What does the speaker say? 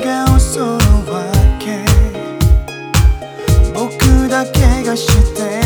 が襲うわけ僕だけがして